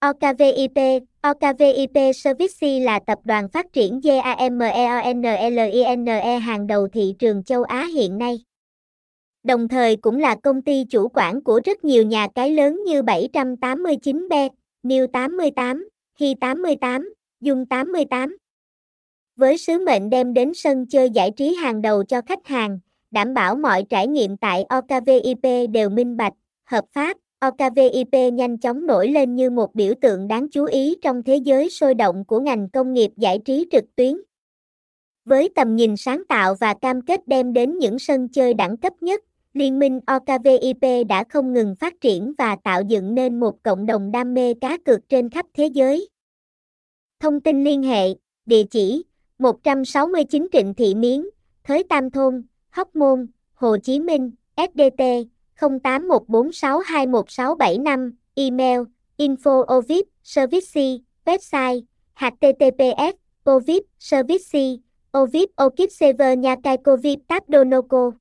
OKVIP OKVIP Services là tập đoàn phát triển GAMEONLINE hàng đầu thị trường châu Á hiện nay. Đồng thời cũng là công ty chủ quản của rất nhiều nhà cái lớn như 789B, New 88, Hi 88, Dung 88. Với sứ mệnh đem đến sân chơi giải trí hàng đầu cho khách hàng, đảm bảo mọi trải nghiệm tại OKVIP đều minh bạch, hợp pháp, OKVIP nhanh chóng nổi lên như một biểu tượng đáng chú ý trong thế giới sôi động của ngành công nghiệp giải trí trực tuyến. Với tầm nhìn sáng tạo và cam kết đem đến những sân chơi đẳng cấp nhất, Liên minh OKVIP đã không ngừng phát triển và tạo dựng nên một cộng đồng đam mê cá cược trên khắp thế giới. Thông tin liên hệ, địa chỉ 169 Trịnh Thị Miến, Thới Tam Thôn, Hóc Môn, Hồ Chí Minh, SDT 0814621675, email info ovip service, website https ovip service ovip okip server nhà cai covid tap donoco